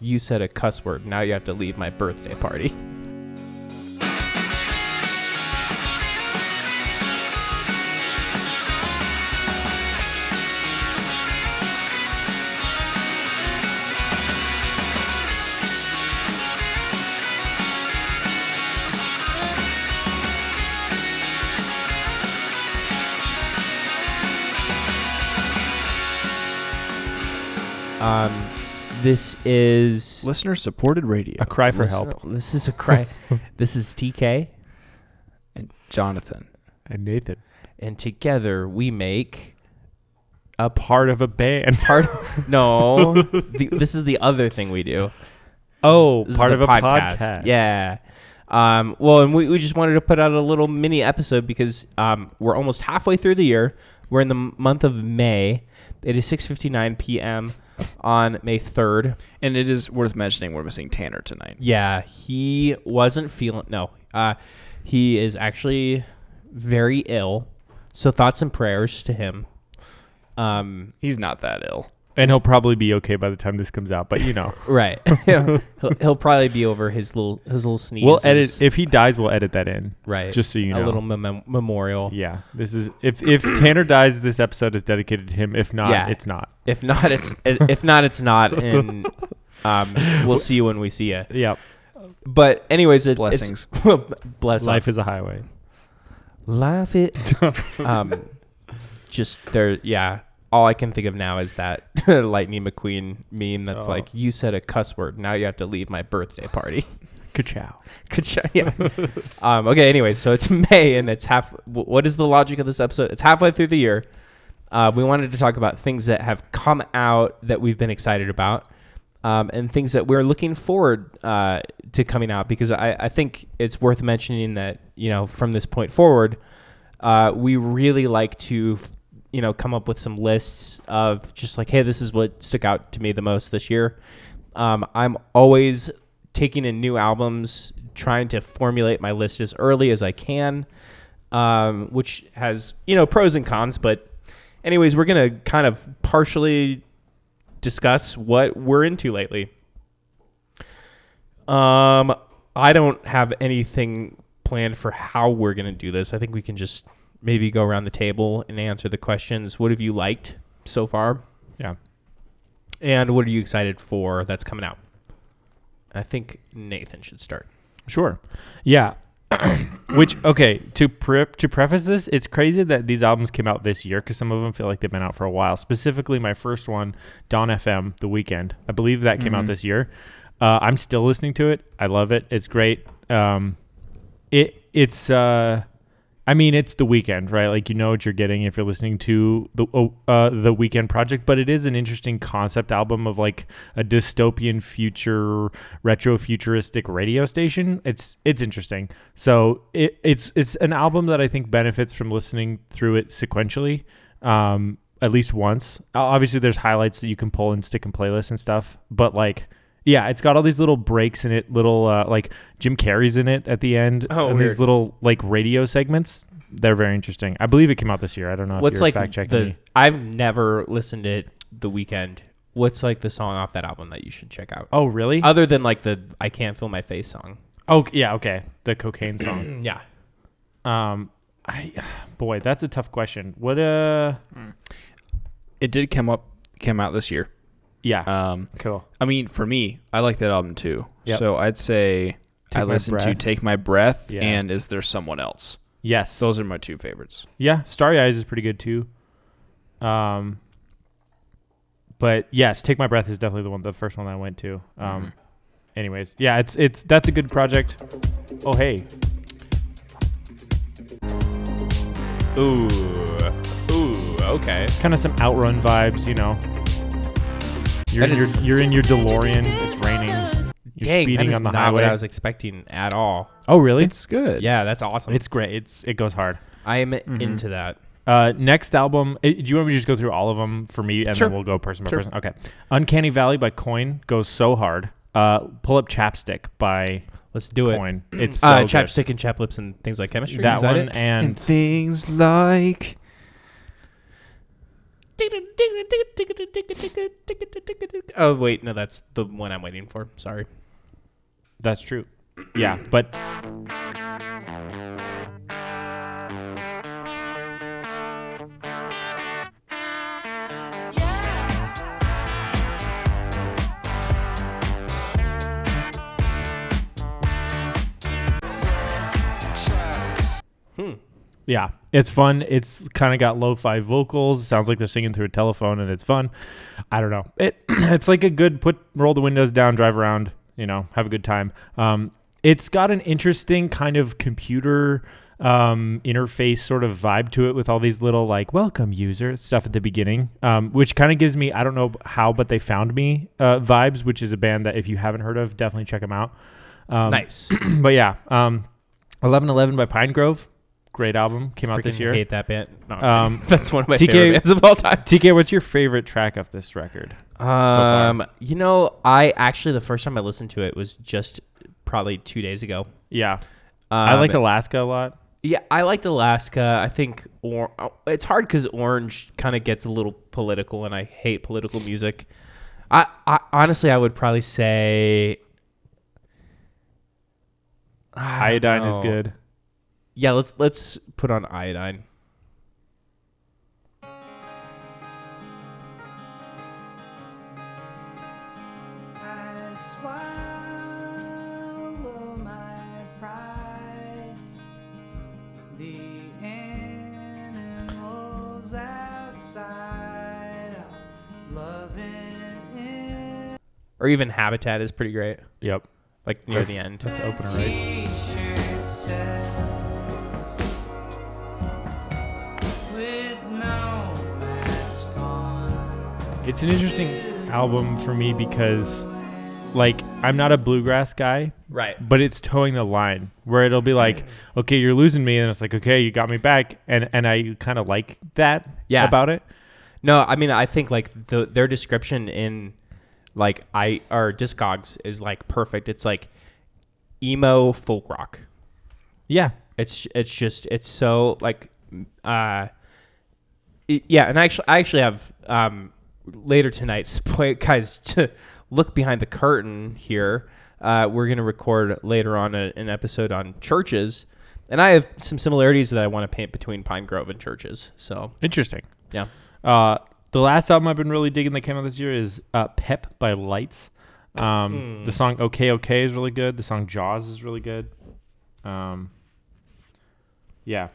you said a cuss word. Now you have to leave my birthday party. this is Listener supported radio. A cry for listen- help. This is a cry. this is TK, And Jonathan. And Nathan. and together we make a Part of a band. part. no, the, this is the other thing we do. Oh, This is part the of a podcast. Yeah. Um, well, and we, we just wanted to put out a little mini episode because um, we're almost halfway through the year. We're in the m- month of May. It is 6:59 p.m. on May 3rd. And it is worth mentioning we're missing Tanner tonight. Yeah, he wasn't feeling. No, uh, he is actually very ill. So thoughts and prayers to him. Um, He's not that ill. And he'll probably be okay by the time this comes out, but you know. right. he'll, he'll probably be over his little his little sneeze. we'll edit if he dies, we'll edit that in. right. Just so you know. a little mem- memorial. Yeah. This is if if Tanner dies, this episode is dedicated to him. If not, Yeah. it's not. If not, it's if not, it's not, and um, we'll see you when we see you. Yep. But anyways, it, Blessings. It's, bless Life is a highway. life. It. um, just there. Yeah. All I can think of now is that Lightning McQueen meme. That's Oh. like, you said a cuss word. Now you have to leave my birthday party. Ka-chow. Good shot. Yeah. um, okay. Anyways, so it's May and it's half. What is the logic of this episode? It's halfway through the year. Uh, we wanted to talk about things that have come out that we've been excited about, um, and things that we're looking forward uh, to coming out. Because I, I think it's worth mentioning that you know from this point forward, uh, we really like to you know come up with some lists of just like, hey, this is what stuck out to me the most this year. Um, I'm always taking in new albums, trying to formulate my list as early as I can, um, which has you know pros and cons. But anyways, we're gonna kind of partially discuss what we're into lately. Um, I don't have anything planned for how we're gonna do this. I think we can just maybe go around the table and answer the questions. What have you liked so far? Yeah. And what are you excited for that's coming out? I think Nathan should start. Sure. Yeah. Which okay to pre- to preface this, it's crazy that these albums came out this year because some of them feel like they've been out for a while. Specifically, my first one, Dawn FM, The Weeknd. I believe that came out Mhm. this year. Uh, I'm still listening to it. I love it. It's great. Um, it it's uh, I mean it's the Weeknd, right? Like you know what you're getting if you're listening to the oh, uh, the Weeknd Project. But it is an interesting concept album of like a dystopian future retro futuristic radio station. It's it's interesting. So it, it's it's an album that I think benefits from listening through it sequentially, um, at least once. Obviously, there's highlights that you can pull and stick in playlists and stuff, but like. Yeah, it's got all these little breaks in it, little uh, like Jim Carrey's in it at the end, Oh, and weird. these little like radio segments. They're very interesting. I believe it came out this year. I don't know if What's you're like fact checking the? I've never listened to it the Weeknd. What's like the song off that album that you should check out? Oh, really? Other than like the "I Can't Feel My Face" song. oh, yeah, okay. The cocaine song. Yeah. Um, I boy, that's a tough question. What uh, It did come up came out this year. Yeah, Um, cool. I mean, for me, I like that album too. Yep. So I'd say Take I My listened to Breath. "Take My Breath" Yeah. and "Is There Someone Else." Yes, Those are my two favorites. yeah. Starry Eyes is pretty good too. Um, but yes, Take My Breath is definitely the one, the first one I went to. Um, Mhm. anyways, yeah, it's it's that's a good project. Oh hey, Ooh. Ooh. Okay. kind of some outrun vibes, you know. You're That is- you're, you're in your DeLorean. It's raining. You're Dang, speeding is on the not highway. what I was expecting at all. oh really? It's good. Yeah, that's awesome. It's great. It's it goes hard. I am Mhm. into that. Uh, next album. eh, Do you want me to just go through all of them for me, and Sure. then we'll go person by Sure. person? Okay. Uncanny Valley by Coin goes so hard. Uh, Pull Up Chapstick by Let's do it. Coin. It's so uh, good. chapstick and chap lips and things like chemistry. That Is that one it? and things like Oh wait, no, that's the one I'm waiting for. Sorry. That's true. Yeah, but Hmm. yeah, it's fun. It's kind of got lo-fi vocals. Sounds like they're singing through a telephone, and it's fun. I don't know. It it's like a good put roll the windows down, drive around, you know, have a good time. Um, it's got an interesting kind of computer um, interface sort of vibe to it with all these little like welcome user stuff at the beginning, um, which kind of gives me I don't know how, but they found me uh, vibes, which is a band that if you haven't heard of, definitely check them out. Um, nice. but yeah, um, eleven eleven by Pinegrove, great album, came out this Freaking year. Hate that band. No, Um, that's one of my TK favorite bands of all time. TK, what's your favorite track of this record? far? Um, you know, I actually the first time I listened to it was just probably two days ago. Yeah, Um, I like Alaska a lot. Yeah, I liked Alaska. I think or oh, it's hard because Orange kind of gets a little political, and I hate political music. I, I honestly, I would probably say I don't Iodine is good. Yeah, let's let's put on iodine. I swallow my pride. The animals outside are loving Or even Habitat is pretty great. Yep, Like near That's- the end. that's the opener, right? It's an interesting album for me because, like, I'm not a bluegrass guy, Right. but it's towing the line where it'll be like, okay, you're losing me, and it's like, okay, you got me back, and and I kind of like that Yeah. about it. No, I mean I think like the their description in like I or Discogs is like perfect. It's like emo folk rock. Yeah, It's it's just it's so like uh it- yeah, and I actually I actually have um later tonight spoil guys to look behind the curtain here. Uh, we're gonna record later on a, an episode on churches, and I have some similarities that I want to paint between Pinegrove and churches. So interesting. yeah, Uh, the last album I've been really digging that came out this year is uh, "Pep" by Lights. Um, The song "Okay Okay" is really good. The song "Jaws" is really good. Um, yeah,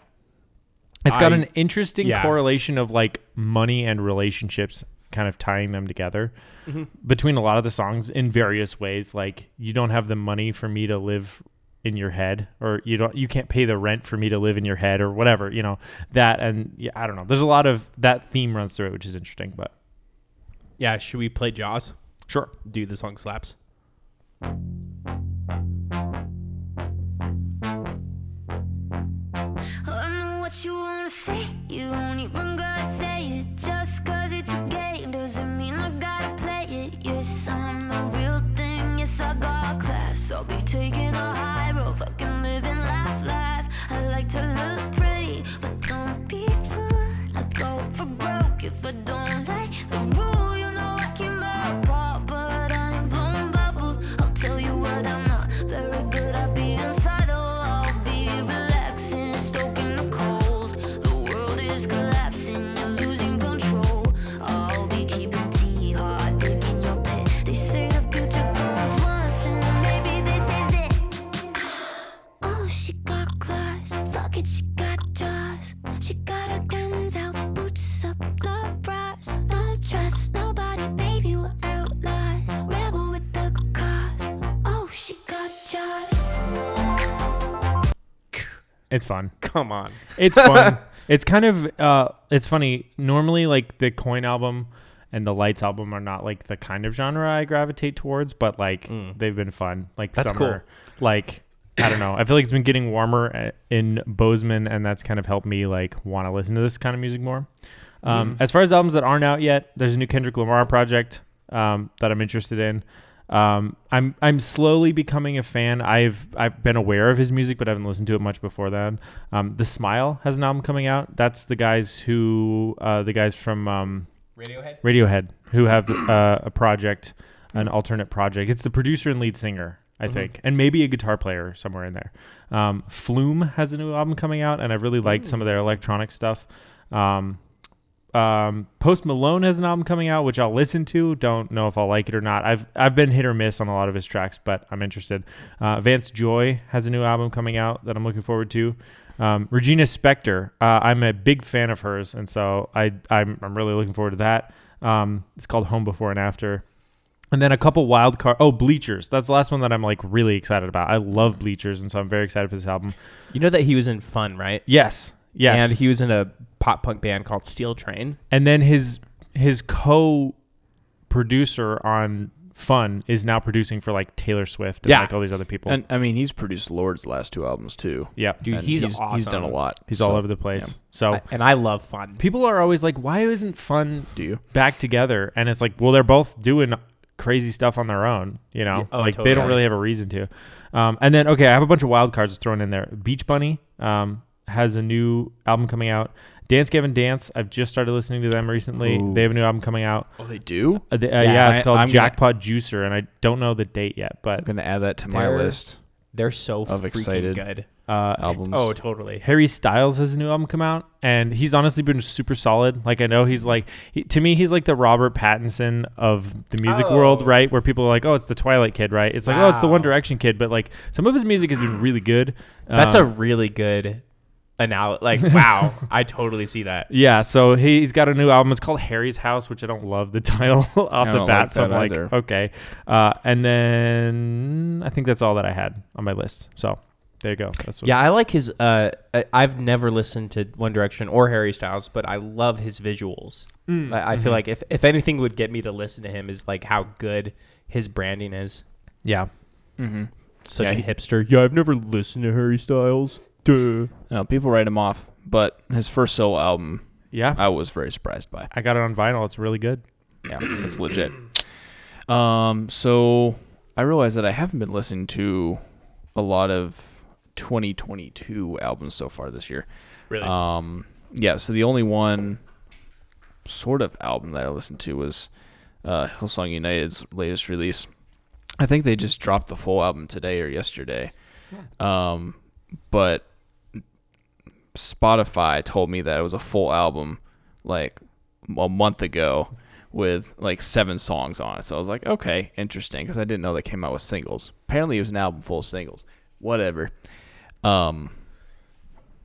it's got I- an interesting yeah. correlation of like money and relationships, kind of tying them together Mm-hmm. between a lot of the songs in various ways. Like you don't have the money for me to live in your head or you don't you can't pay the rent for me to live in your head or whatever you know that and yeah i don't know there's a lot of that theme runs through it which is interesting but yeah. Should we play Jaws? sure Do the song slaps. What you wanna say. You don't even gotta say it. Just cause it's a game doesn't mean I gotta play it. Yes, I'm the real thing. Yes, I got class. I'll be taking a high road, fucking living life last. I like to look pretty, but don't be fooled. I go for broke if I don't it's fun. Come on. it's fun. It's kind of uh it's funny. Normally like the coin album and the lights album are not like the kind of genre i gravitate towards but like they've been fun like That's summer. like i don't know. I feel like it's been getting warmer uh, in bozeman and that's kind of helped me like want to listen to this kind of music more. Um, as far as albums that aren't out yet there's a new kendrick lamar project um, that i'm interested in um, I'm I'm slowly becoming a fan. I've I've been aware of his music, but I haven't listened to it much before then. Um, the Smile has an album coming out. That's the guys who uh, the guys from um, Radiohead. Radiohead, who have uh, a project, an alternate project. It's the producer and lead singer, I think, and maybe a guitar player somewhere in there. Um, Flume has a new album coming out, and I've really liked some of their electronic stuff. Um, um, Post Malone has an album coming out, which I'll listen to. Don't know if I'll like it or not. I've I've been hit or miss on a lot of his tracks, but I'm interested. Uh, Vance Joy has a new album coming out that I'm looking forward to. Um, Regina Spektor, uh, I'm a big fan of hers, and so I I'm, I'm really looking forward to that. Um, it's called Home Before and After. And then a couple wild card. Oh, Bleachers. That's the last one that I'm like really excited about. I love Bleachers, and so I'm very excited for this album. You know that he was in Fun, right? Yes, yes. And he was in a pop punk band called Steel Train. and then his his co-producer on Fun is now producing for like Taylor Swift and Yeah. like all these other people. And I mean, he's produced Lorde's last two albums too. yeah, Dude, he's, he's awesome. He's done a lot. he's So, all over the place. So I- and I love Fun. people are always like, "Why isn't Fun Do you? back together?" And it's like, well, they're both doing crazy stuff on their own. You know, Yeah, oh, like they don't really have a reason to. Um, and then okay, I have a bunch of wild cards thrown in there. Beach Bunny um, has a new album coming out. Dance Gavin Dance. I've just started listening to them recently. Ooh. They have a new album coming out. Oh, they do. Uh, the- uh, Yeah, yeah, it's I- called I'm gonna- Jackpot Juicer, and I don't know the date yet, but I'm gonna add that to my list They're so Of freaking excited. good. uh, albums. Oh, totally. Harry Styles has a new album come out, and he's honestly been super solid. Like I know he's like he, to me, he's like the Robert Pattinson of the music Oh. world, right? Where people are like, "Oh, it's the Twilight kid," right? It's like, "Oh, it's the One Direction kid," but like some of his music has been really good. That's a Um, really good analogy. Like, wow, I totally see that. yeah. So he's got a new album. It's called Harry's House, which I don't love the title off I the don't bat. like so I'm that like, either. okay. Uh, and then I think that's all that I had on my list. So there you go. That's what, Yeah, I like his. Uh, I- I've never listened to One Direction or Harry Styles, but I love his visuals. Mm, I, I feel like if if anything would get me to listen to him is like how good his branding is. yeah. Mm-hmm. Such Yeah, a he- hipster. Yeah, I've never listened to Harry Styles. Duh. No, people write him off, but his first solo album, Yeah. I was very surprised by. I got it on vinyl. It's really good. Yeah, it's legit. Um, so I realized that I haven't been listening to a lot of 2022 albums so far this year. Really? Um, yeah, so the only one sort of album that I listened to was uh, Hillsong United's latest release. I think they just dropped the full album today or yesterday. Um, but Spotify told me that it was a full album like a month ago with like seven songs on it. So I was like, okay, interesting, because I didn't know they came out with singles. Apparently, it was an album full of singles. Whatever. Um.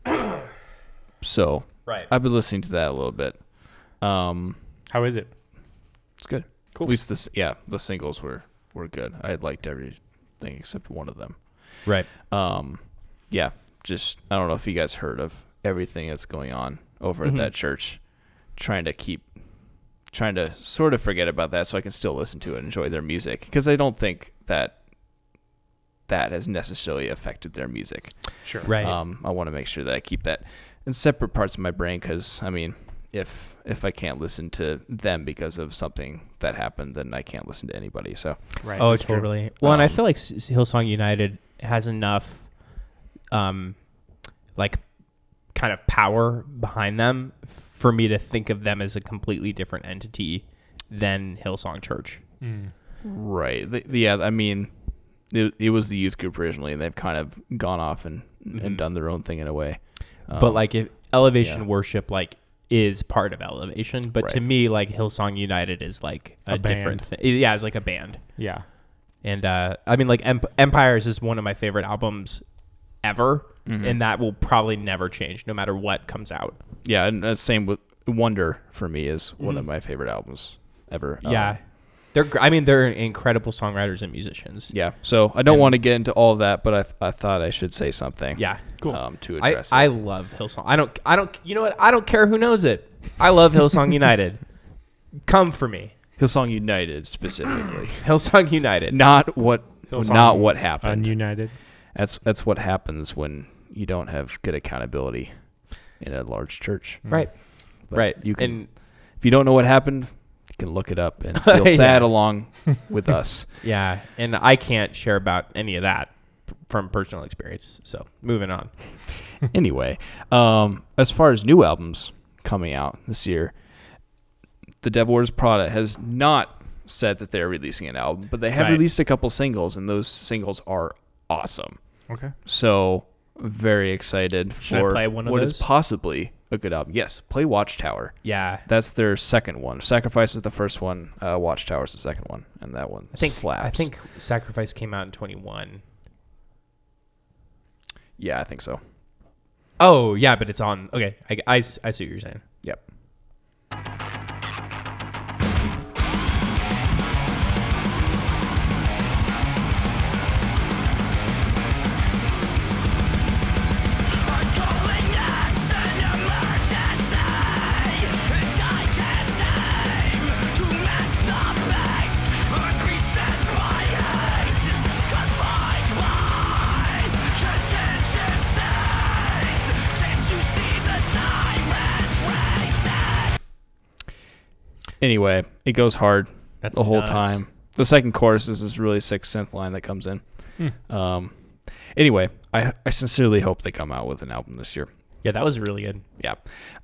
So right. I've been listening to that a little bit. Um, How is it? it's good. Cool. At least this, yeah, the singles were were good. I liked everything except one of them. Right. Um, yeah, just I don't know if you guys heard of everything that's going on over Mhm. at that church. Trying to keep, trying to sort of forget about that so I can still listen to it and enjoy their music because I don't think that that has necessarily affected their music. Sure. Right. Um, I want to make sure that I keep that in separate parts of my brain because I mean, if if I can't listen to them because of something that happened, then I can't listen to anybody. So Right. Oh, that's true. totally. Well, and I Um, feel like Hillsong United has enough, um, like, kind of power behind them for me to think of them as a completely different entity than Hillsong Church. Mm. right, the, yeah, I mean, it, it was the youth group originally, and they've kind of gone off and Mhm. and done their own thing in a way. but Um, like, if Elevation yeah. Worship like is part of Elevation, but to me, like Hillsong United is like a, A different thing. Yeah, it's like a band. Yeah. And uh, I mean, like Emp- Empires is one of my favorite albums ever, Mhm. and that will probably never change, no matter what comes out. yeah, and uh, same with Wonder for me is one Mhm. of my favorite albums ever. yeah, Um, they're, I mean, they're incredible songwriters and musicians. yeah. So I don't And- want to get into all of that, but I, th- I thought I should say something. Yeah, cool. Um, to address I it. love Hillsong. I don't. I don't. You know what? I don't care who knows it. I love Hillsong United. Come for me, Hillsong United specifically, Hillsong United. not what Hillsong not what happened. Ununited. That's that's what happens when you don't have good accountability in a large church. Mm. Right. But right. You can and if you don't know what happened, you can look it up and feel Yeah. sad along with us. yeah, and I can't share about any of that from personal experience. So moving on. anyway, um, as far as new albums coming out this year, the Devil Wears Prada has not said that they're releasing an album, but they have Right. released a couple singles, and those singles are awesome. Okay. So very excited Should I for play one of what is those? possibly a good album. Yes, play Watchtower. Yeah. That's their second one. Sacrifice is the first one. Uh, Watchtower is the second one, and that one I think slaps. I think Sacrifice came out in 21. Yeah, I think so. Oh, yeah, but it's on. Okay, I, I, I see what you're saying. Yep. Anyway, it goes hard That's the whole nuts. time. The second chorus is this really sick synth line that comes in. Hmm. Um, anyway, I, I sincerely hope they come out with an album this year. Yeah, that was really good. Yeah.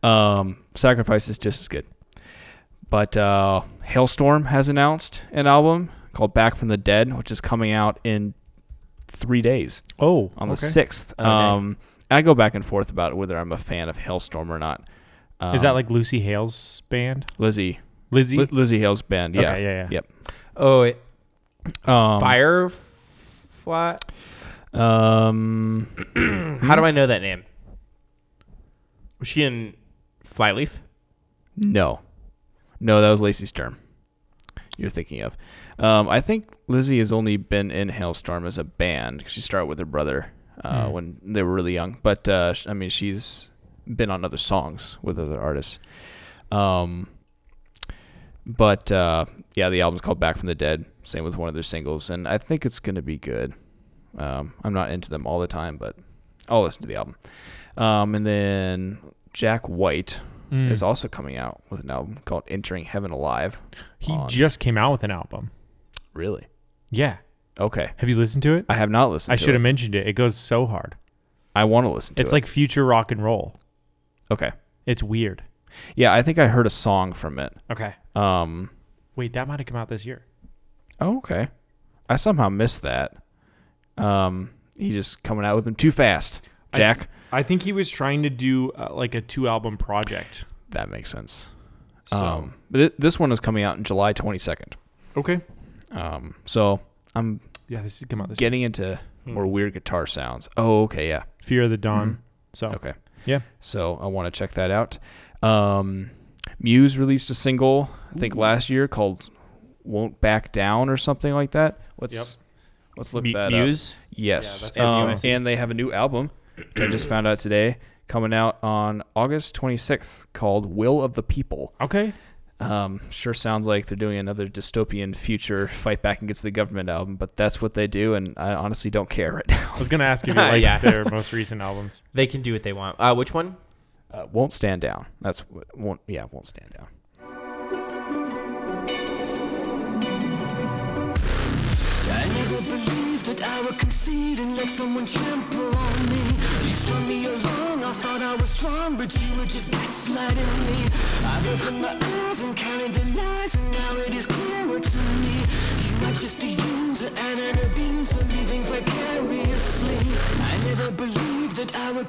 Um, Sacrifice is just as good. But uh, Halestorm has announced an album called Back from the Dead, which is coming out in three days Oh, on the okay. 6th. Oh, dang. um, I go back and forth about whether I'm a fan of Halestorm or not. Um, Is that like Lucy Hale's band? Lzzy? Lzzy? Li- Lzzy Hale's band. Yeah. Okay, yeah, yeah. Yep. Oh, it, Um, Fire Flat. Um, How do I know that name? Was she in Flyleaf? no, no, that was Lacey Sturm. You're thinking of. Um, I think Lzzy has only been in Halestorm as a band 'cause she started with her brother uh, Hmm. when they were really young. But uh, I mean, she's been on other songs with other artists. Um, but uh, yeah, the album's called Back from the Dead. Same with one of their singles, and I think it's gonna be good. Um, I'm not into them all the time, but I'll listen to the album. Um, and then Jack White Mm. is also coming out with an album called Entering Heaven Alive. he on- just came out with an album. Really? Yeah. Okay. Have you listened to it? I have not listened I should it. have mentioned it. It goes so hard. I want to listen to It's it. like future rock and roll. okay. It's weird. Yeah, I think I heard a song from it. Okay. Um Wait, that might have come out this year. oh, okay. I somehow missed that. Um he just coming out with them too fast. I- Jack, I think he was trying to do uh, like a two album project. that makes sense. So, Um but th- this one is coming out in July 22nd. okay. Um so I'm Yeah, this did come out this year. getting into Hmm. more weird guitar sounds. Oh, okay, yeah. Fear of the Dawn. Mhm. So Okay. Yeah. So I want to check that out. Um, Muse released a single, I think last year called "Won't Back Down" or something like that. Let's Yep. let's look Mu- that up. Muse. Yes. Yeah, that's um, and they have a new album, which I just found out today, coming out on August 26th, called "Will of the People." okay. Um, sure sounds like they're doing another dystopian future fight back against the government album, but that's what they do, and I honestly don't care right now. I was gonna ask if you liked Yeah. their most recent albums. They can do what they want. Uh, which one? Uh, won't stand down. That's won't. Yeah, won't stand down. I never believed that I would concede and let someone trample on me. You strung me along, I thought I was strong, but you were just gaslighting me. I've opened my eyes and counted the lies, and now it is clearer to me. You are just a user and an abuser, living vicariously. I never believed that I would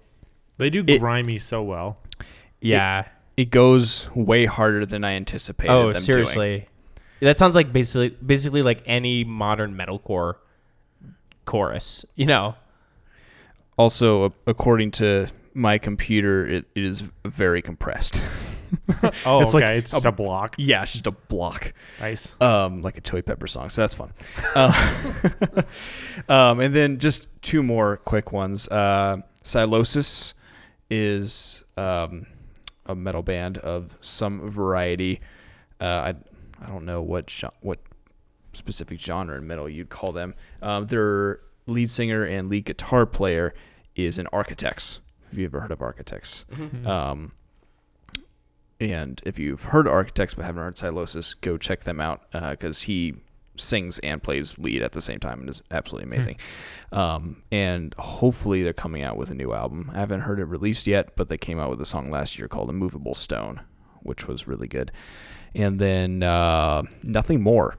They do It- grimy so well. Yeah. it goes way harder than I anticipated. oh, them doing. seriously. That sounds like basically basically like any modern metalcore chorus. You know. Also, according to my computer, it, it is very compressed. Oh, It's okay. like it's a- just a block. yeah, it's just a block, Nice. um, like a Chili Pepper song. So that's fun. Uh, um, and then just two more quick ones. Uh, Sylosis is um, a metal band of some variety. Uh, I I don't know what what specific genre in metal you'd call them. Um, their lead singer and lead guitar player is an Architects. Have you ever heard of Architects? Um, and if you've heard Architects but haven't heard Sylosis, go check them out because he sings and plays lead at the same time and is absolutely amazing. um, and hopefully they're coming out with a new album. I haven't heard it released yet, but they came out with a song last year called "A Movable Stone," which was really good. And then uh, nothing more.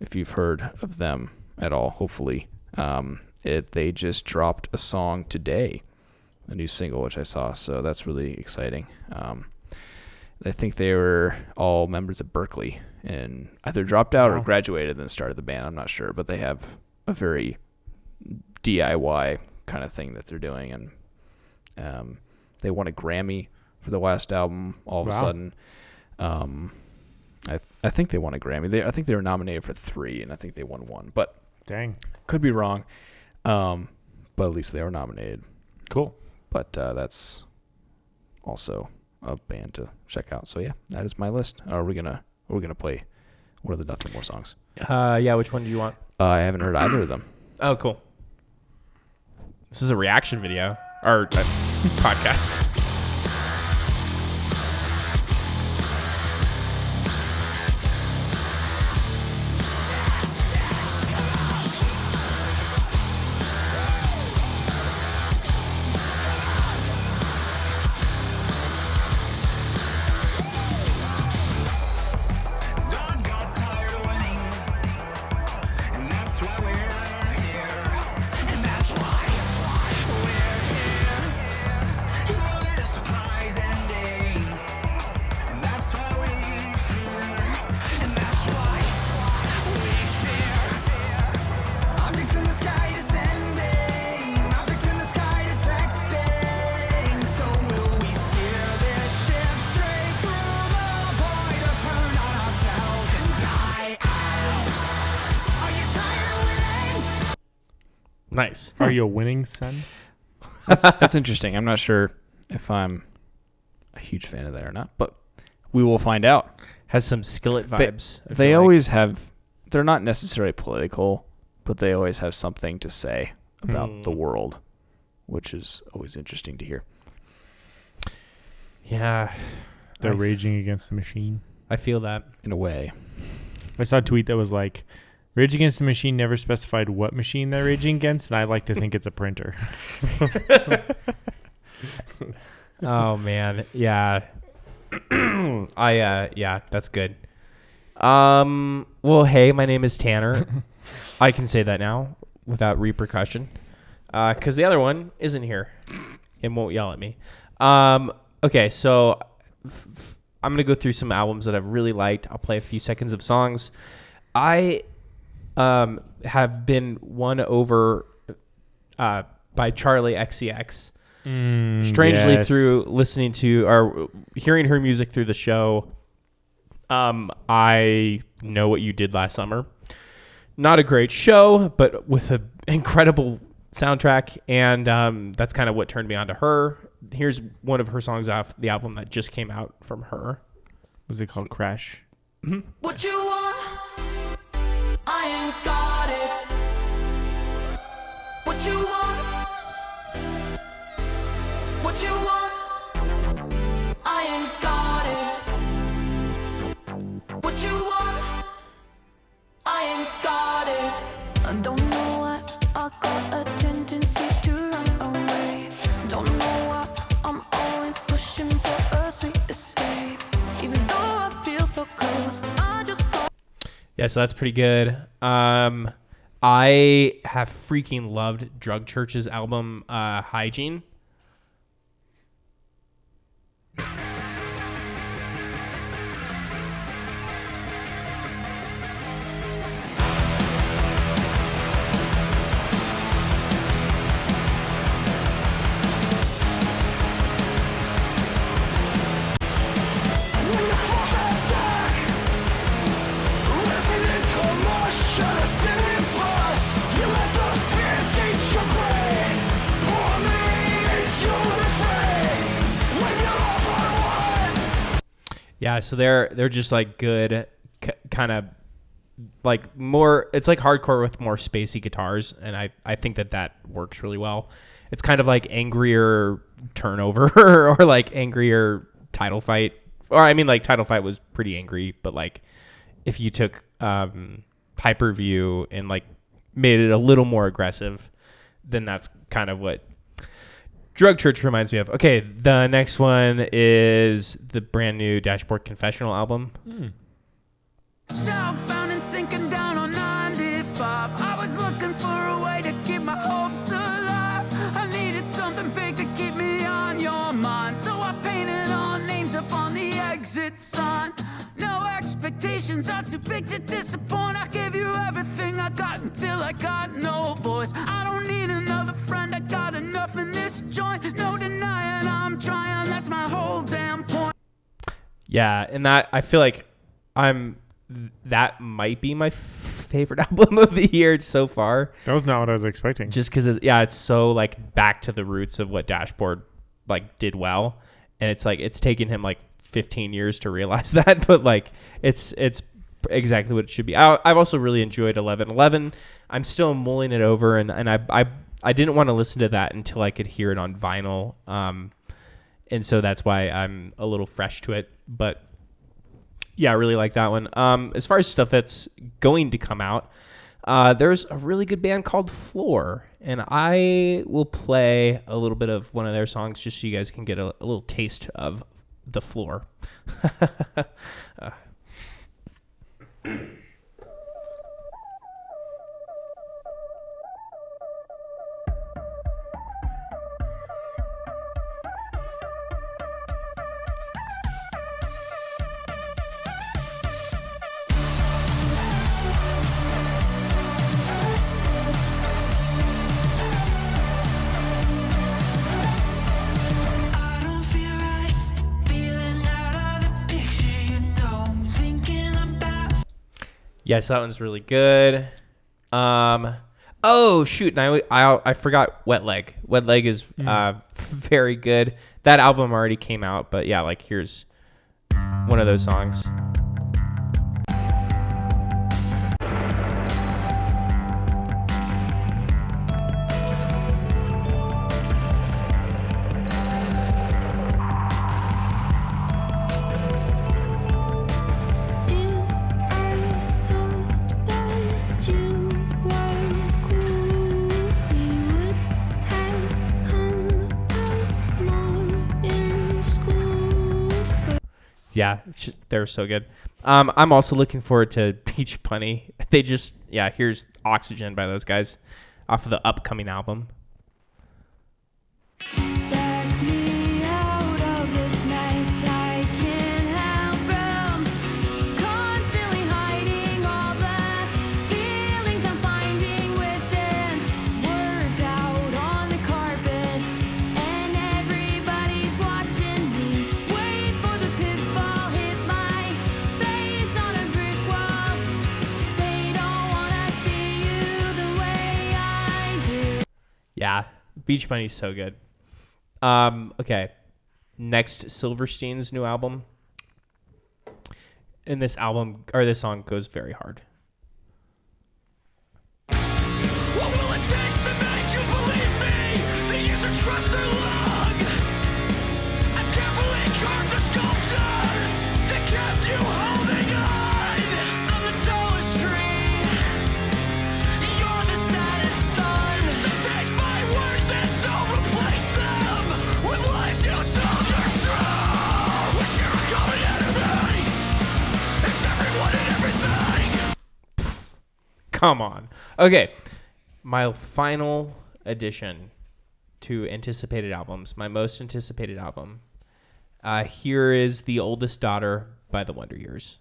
If you've heard of them at all, hopefully, um, it, they just dropped a song today, a new single which I saw, so that's really exciting. Um, I think they were all members of Berklee and either dropped out or graduated and then started the band. I'm not sure, but they have a very DIY kind of thing that they're doing, and um, they won a Grammy for the last album. All of a sudden, um, I I think they won a Grammy. They I think they were nominated for three, and I think they won one, but Dang. could be wrong. Um, but at least they were nominated. Cool. But uh, that's also a band to check out. So yeah, that is my list. Are we gonna are we gonna play one of the Nothing More songs? Uh, yeah. Which one do you want? Uh, I haven't heard either of them. Oh, cool. This is a reaction video or uh, podcast. Nice. You a winning son? That's interesting. I'm not sure if I'm a huge fan of that or not, but we will find out. Has some skillet vibes. I They feel like. always have. They're not necessarily political, but they always have something to say about the Hmm. world, which is always interesting to hear. Yeah. They're I- raging against the machine. I feel that. In a way, I saw a tweet that was like, Rage Against the Machine never specified what machine they're raging against, and I like to think it's a printer. oh man, yeah. I uh yeah, that's good. Um well, hey, my name is Tanner. I can say that now without repercussion. Uh cuz the other one isn't here and won't yell at me. Um okay, so f- f- I'm going to go through some albums that I've really liked. I'll play a few seconds of songs. I um have been won over uh by Charli XCX strangely yes. through listening to or hearing her music through the show um i know what you did last summer not a great show but with an incredible soundtrack and um, that's kind of what turned me on to her here's one of her songs off the album that just came out from her Was it called Crash? What you want? I ain't got it. Yeah so that's pretty good. Um i have freaking loved drug church's album uh hygiene Yeah, so they're they're just like good, k- kind of like more. It's like hardcore with more spacey guitars, and I I think that that works really well. It's kind of like angrier turnover or like angrier title fight, or I mean like title fight was pretty angry, but like if you took um Hyperview and like made it a little more aggressive, then that's kind of what Drug Church reminds me of. Okay, the next one is the brand new Dashboard Confessional album. Hmm. Southbound and sinking down on 95. I was looking for a way to keep my hopes alive. I needed something big to keep me on your mind. So I painted our names up on the exit sign. No expectations are too big to disappoint. I gave you everything I got until I got no voice. I don't need Yeah, and that I feel like I'm that might be my favorite album of the year so far. That was not what I was expecting. just because it's, yeah it's so like back to the roots of what dashboard like did well and it's like it's taken him like 15 years to realize that but like it's it's exactly what it should be I, i've also really enjoyed 1111 i'm still mulling it over and, and I, I i didn't want to listen to that until i could hear it on vinyl um and so that's why i'm a little fresh to it but yeah i really like that one um as far as stuff that's going to come out uh, there's a really good band called Floor, and I will play a little bit of one of their songs just so you guys can get a, a little taste of the floor. Uh, yes, that one's really good. Um, oh shoot, and I, I I forgot Wet Leg. Wet Leg is uh very good. That album already came out, but yeah, like here's one of those songs. Yeah, they're so good. Um, I'm also looking forward to Beach Bunny. They just yeah, here's Oxygen by those guys off of the upcoming album. Yeah, Beach Bunny's so good. Um, okay, next Silverstein's new album. And this album or this song goes very hard. Come on. Okay, my final addition to anticipated albums, my most anticipated album. Uh, here is The Oldest Daughter by The Wonder Years.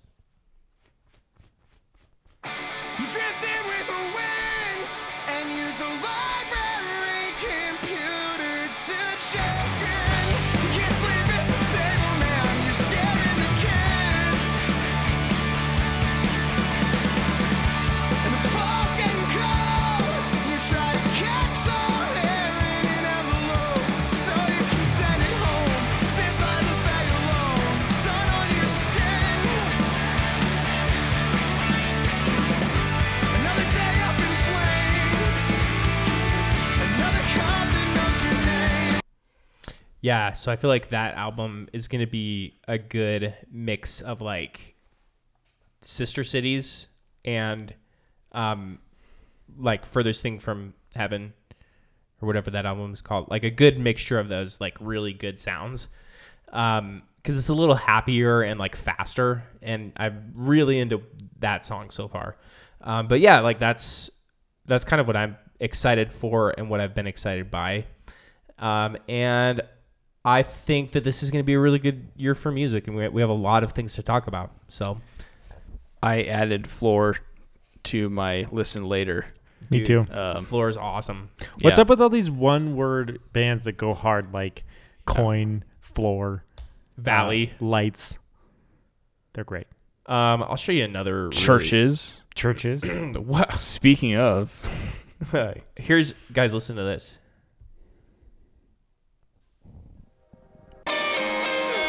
Yeah, so I feel like that album is going to be a good mix of like sister cities and um like furthest thing from heaven or whatever that album is called. Like a good mixture of those like really good sounds. Um cuz it's a little happier and like faster and I'm really into that song so far. Um but yeah, like that's that's kind of what I'm excited for and what I've been excited by. Um, and I think that this is going to be a really good year for music, and we, we have a lot of things to talk about. So, I added Floor to my listen later. Me dude, too. Um, Floor is awesome. What's yeah. up with all these one word bands that go hard like Coin, Floor, Valley. uh, Lights? They're great. Um, I'll show you another really- churches? Churches. Wow. Speaking of, Here's guys, listen to this.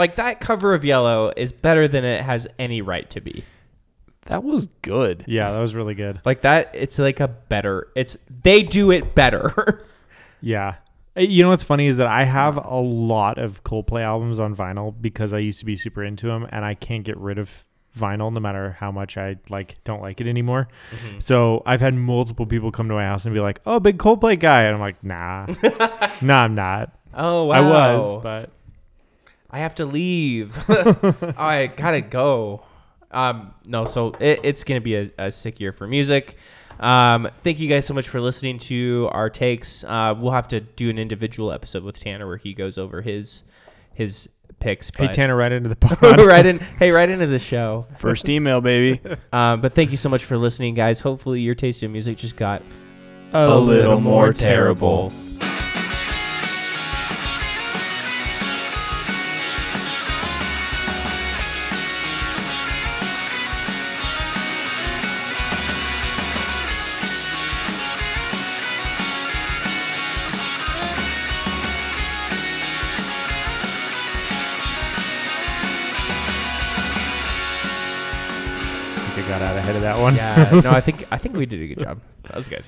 Like that cover of Yellow is better than it has any right to be. that was good. yeah, that was really good. Like that, it's like a better. It's they do it better. Yeah. Uh, You know what's funny is that I have a lot of Coldplay albums on vinyl because I used to be super into them, and I can't get rid of vinyl no matter how much I like don't like it anymore. So I've had multiple people come to my house and be like, "Oh, big Coldplay guy," and I'm like, "Nah, nah, I'm not. oh wow! I was, but I have to leave. I gotta go. Um, no, so it, it's gonna be a, a sick year for music. Um, thank you guys so much for listening to our takes. Uh, we'll have to do an individual episode with Tanner where he goes over his his picks. hey, Tanner, right into the pod. right in, hey, right into the show. First email, baby. Um, but thank you so much for listening, guys. Hopefully, your taste in music just got a, a little more terrible. I Yeah, no, I think I think we did a good job. That was good.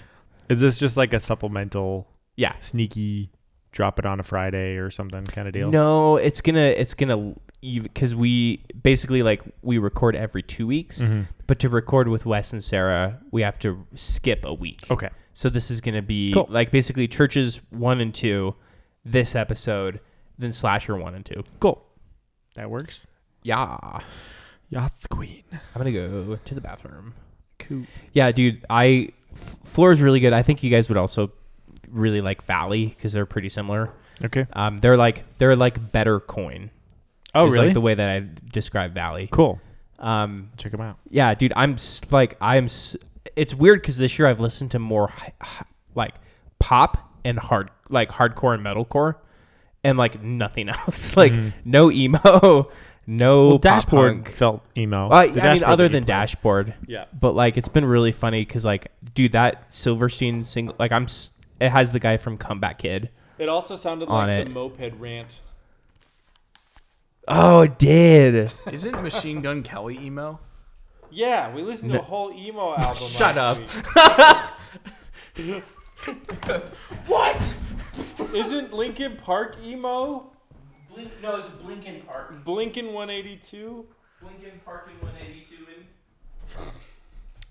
Is this just like a supplemental, Yeah. sneaky, drop it on a Friday or something kind of deal? No, it's gonna it's gonna because we basically like we record every two weeks, Mhm. but to record with Wes and Sarah, we have to skip a week. Okay. So this is gonna be Cool. like basically churches one and two, this episode, then slasher one and two. Cool. That works. Yeah, Yacht Queen. I'm gonna go to the bathroom. Cool. Yeah, dude, I F- Floor is really good. I think you guys would also really like Valley because they're pretty similar. Okay. Um, they're like they're like better coin. Oh, is, really? Like the way that I describe Valley. cool. Um, Check them out. yeah, dude, I'm s- like I'm. s- It's weird because this year I've listened to more hi- hi- like pop and hard, like hardcore and metalcore, and like nothing else. like no emo, no Well, dashboard punk. felt emo. Uh, well, I, mean, other than dashboard, Yeah. but like it's been really funny because like, dude, that Silverstein single, like I'm, it has the guy from Comeback Kid. It also sounded On like it. the moped rant. Oh, it did. Isn't Machine Gun Kelly emo? Yeah, we listened to a whole emo album. Shut last up. Week. what? Isn't Linkin Park emo? No, it's Blinken Park. Blinken 182? Blinken Parking 182 in.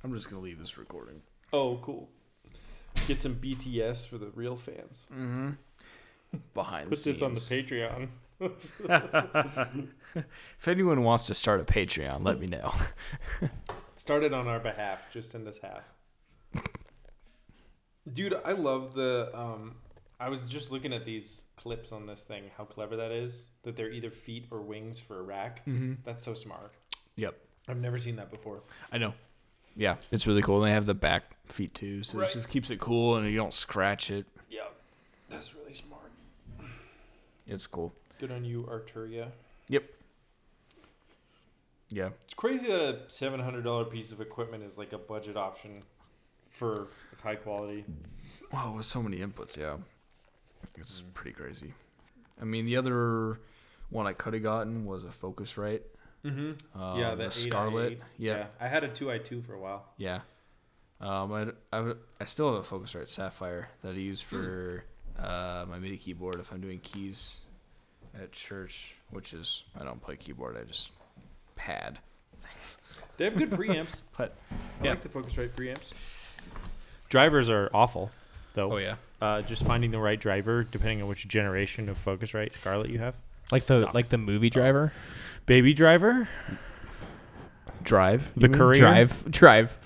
I'm just gonna leave this recording. Oh, cool. Get some BTS for the real fans. Mm-hmm. Behind Put the this on the. Patreon. If anyone wants to start a Patreon, let me know. Start it on our behalf. Just send us half. Dude, I love the. Um, I was just looking at these clips on this thing. How clever that is! That they're either feet or wings for a rack. Mm-hmm. That's so smart. Yep. I've never seen that before. I know. Yeah, it's really cool. And they have the back feet too, so Right. it just keeps it cool and you don't scratch it. Yeah, that's really smart. It's cool. Good on you, Arturia. Yep. Yeah. It's crazy that a seven hundred dollar piece of equipment is like a budget option for high quality. Wow, with so many inputs, yeah. It's pretty crazy. I mean, the other one I could have gotten was a Focusrite. Mm-hmm. Um, yeah, the the Scarlett. 8i8. Yeah. I had a two i two for a while. Yeah. Um, I, I, I still have a Focusrite Saffire that I use for uh, my MIDI keyboard if I'm doing keys at church, which is I don't play keyboard. I just pad. Thanks. They have good preamps. But I Yeah. like the Focusrite preamps. Drivers are awful, though. oh yeah, Uh, just finding the right driver, depending on which generation of Focusrite Scarlett you have. Like the Sucks. like the movie driver. baby driver, drive. the courier, Drive drive.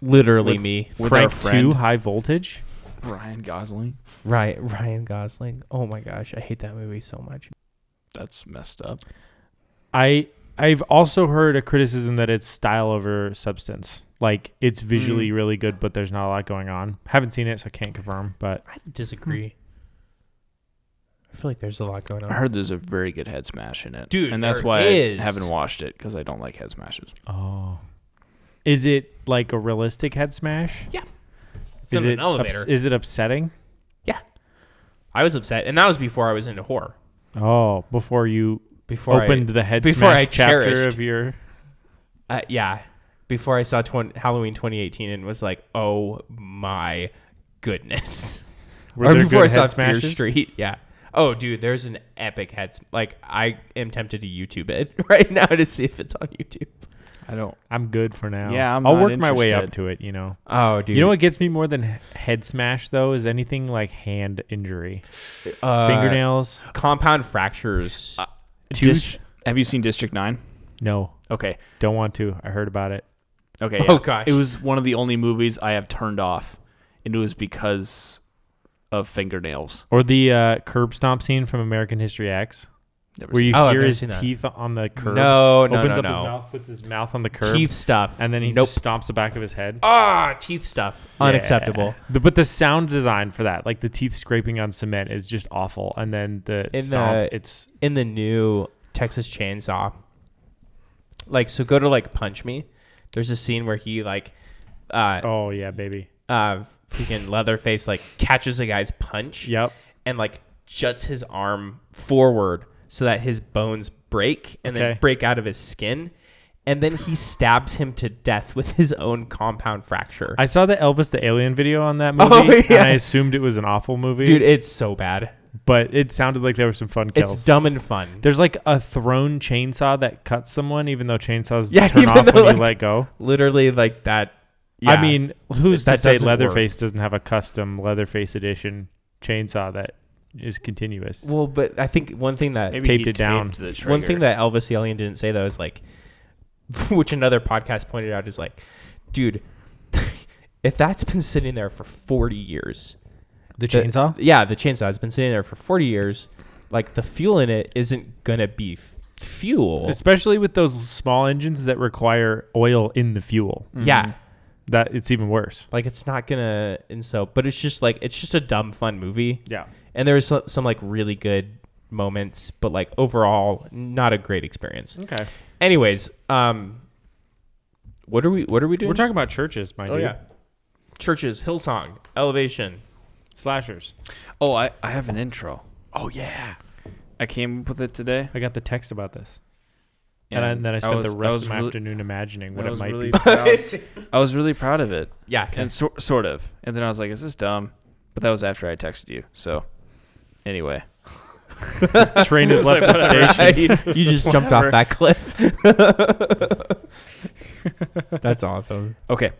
Literally With- me. with our crank friend two, high voltage. Ryan Gosling. Right, Ryan Gosling. Oh my gosh, I hate that movie so much. That's messed up. I I've also heard a criticism that it's style over substance. Like it's visually mm. really good, but there's not a lot going on. Haven't seen it, so I can't confirm. But I disagree. I feel like there's a lot going on. I heard there's a very good head smash in it, Dude, and that's why is. I haven't watched it because I don't like head smashes. oh, is it like a realistic head smash? Yeah. It's in is an it elevator. ups- is it upsetting? Yeah. I was upset, and that was before I was into horror. Oh, before you Before I opened I, the head before smash I chapter cherished- of your uh, yeah, before I saw 20, Halloween 2018 and was like, oh my goodness. were or there before I good saw head Fear smashes? Street. Yeah. Oh, dude, there's an epic head. s- Like, I am tempted to YouTube it right now to see if it's on YouTube. I don't. I'm good for now. Yeah, I'm I'll not work my way up to it. You know. Oh, dude. You know what gets me more than head smash though is anything like hand injury, Uh, fingernails, Compound fractures. Uh, tooth. Dis- have you seen District Nine? no, Okay. don't want to. I heard about it. Okay. Oh, gosh. It was one of the only movies I have turned off, and it was because of fingernails. Or the uh, curb stomp scene from American History X, Never where you Oh, hear his teeth on the curb. no, no, opens no, up his mouth, puts his mouth on the curb, Teeth stuff. and then he nope. just stomps the back of his head. Ah, teeth stuff. Unacceptable. The- but the sound design for that, like the teeth scraping on cement, is just awful. And then the In stomp, the- it's in the new Texas Chainsaw. Like, so go to like Punch Me. There's a scene where he like, uh, oh yeah, baby. uh, freaking Leatherface like catches a guy's punch Yep. and like juts his arm forward so that his bones break and then break out of his skin, and then he stabs him to death with his own compound fracture. I saw the Elvis the Alien video on that oh, movie, Oh, and. I assumed it was an awful movie. Dude, it's so bad. but it sounded like there were some fun kills. It's dumb and fun. There's like a thrown chainsaw that cuts someone, even though chainsaws Yeah, turn off when though, you let go. Literally like that. I mean, who's That to say Leatherface doesn't have a custom Leatherface edition chainsaw that is continuous? Well, but I think one thing that Maybe taped he it down. the one thing trigger. that Elvis the Alien didn't say though is like, which another podcast pointed out is like, dude, if that's been sitting there for forty years, The chainsaw? yeah, the chainsaw has been sitting there for forty years, like the fuel in it isn't gonna be f- fuel. Especially with those small engines that require oil in the fuel. Mm-hmm. Yeah, That it's even worse. like it's not gonna. And so, but it's just like it's just a dumb fun movie, Yeah. And there's some, some like really good moments, but like overall, not a great experience. Okay. Anyways, um, what are we? What are we doing? We're talking about churches, my Oh dude. yeah, churches, Hillsong, Elevation. Slashers. Oh, I, I have an intro. Oh yeah. I came up with it today. I got the text about this. and, I, then I I spent was- the rest of my really- afternoon imagining what it might really be. proud. I was really proud of it, Yeah. Okay. and so, sort of. And then I was like, "Is this dumb?" But that was after I texted you. So, anyway, Train has left the station. you just jumped off Whatever. that cliff. That's awesome. okay.